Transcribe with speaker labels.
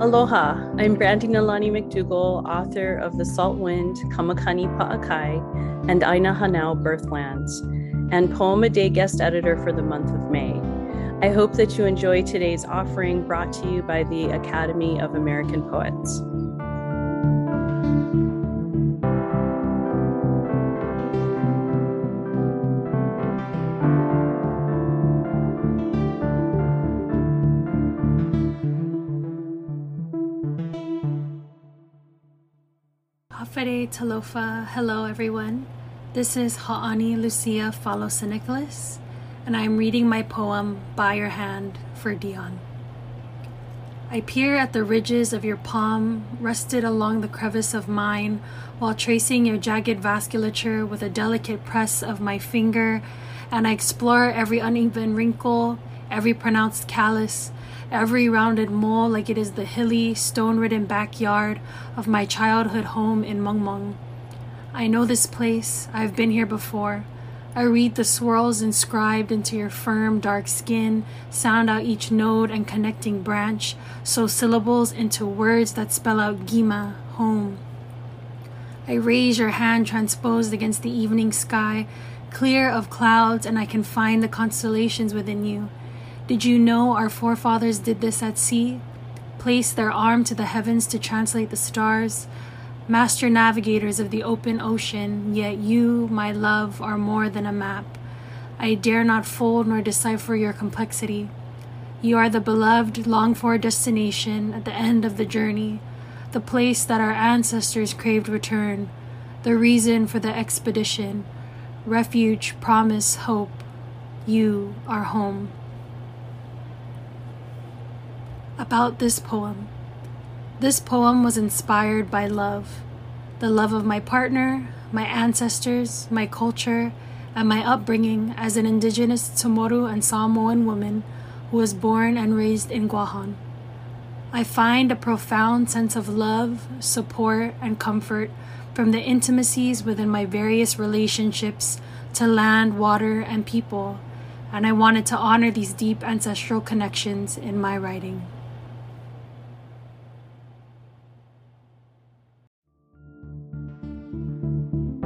Speaker 1: Aloha, I'm Brandy Nalani McDougall, author of The Salt Wind, Ka Makani Pa'akai, and Aina Hanau Birthlands, and Poem a Day guest editor for the month of May. I hope that you enjoy today's offering brought to you by the Academy of American Poets.
Speaker 2: Håfa Adai Talofa. Hello, everyone. This is Ha'ani Lucia Falo San Nicolas, and I am reading my poem By Your Hand for Dion. I peer at the ridges of your palm, rested along the crevice of mine, while tracing your jagged vasculature with a delicate press of my finger, and I explore every uneven wrinkle, every pronounced callus, every rounded mole like it is the hilly, stone ridden backyard of my childhood home in Mung I know this place, I've been here before. I read the swirls inscribed into your firm, dark skin, sound out each node and connecting branch, sow syllables into words that spell out Gima, home. I raise your hand transposed against the evening sky, clear of clouds, and I can find the constellations within you. Did you know our forefathers did this at sea? Placed their arm to the heavens to translate the stars? Master navigators of the open ocean, yet you, my love, are more than a map. I dare not fold nor decipher your complexity. You are the beloved, longed for destination at the end of the journey, the place that our ancestors craved return, the reason for the expedition, refuge, promise, hope. You are home about this poem. This poem was inspired by love the love of my partner, my ancestors, my culture, and my upbringing as an indigenous CHamoru and Samoan woman who was born and raised in Guahan. I find a profound sense of love, support, and comfort from the intimacies within my various relationships to land, water, and people, and I wanted to honor these deep ancestral connections in my writing.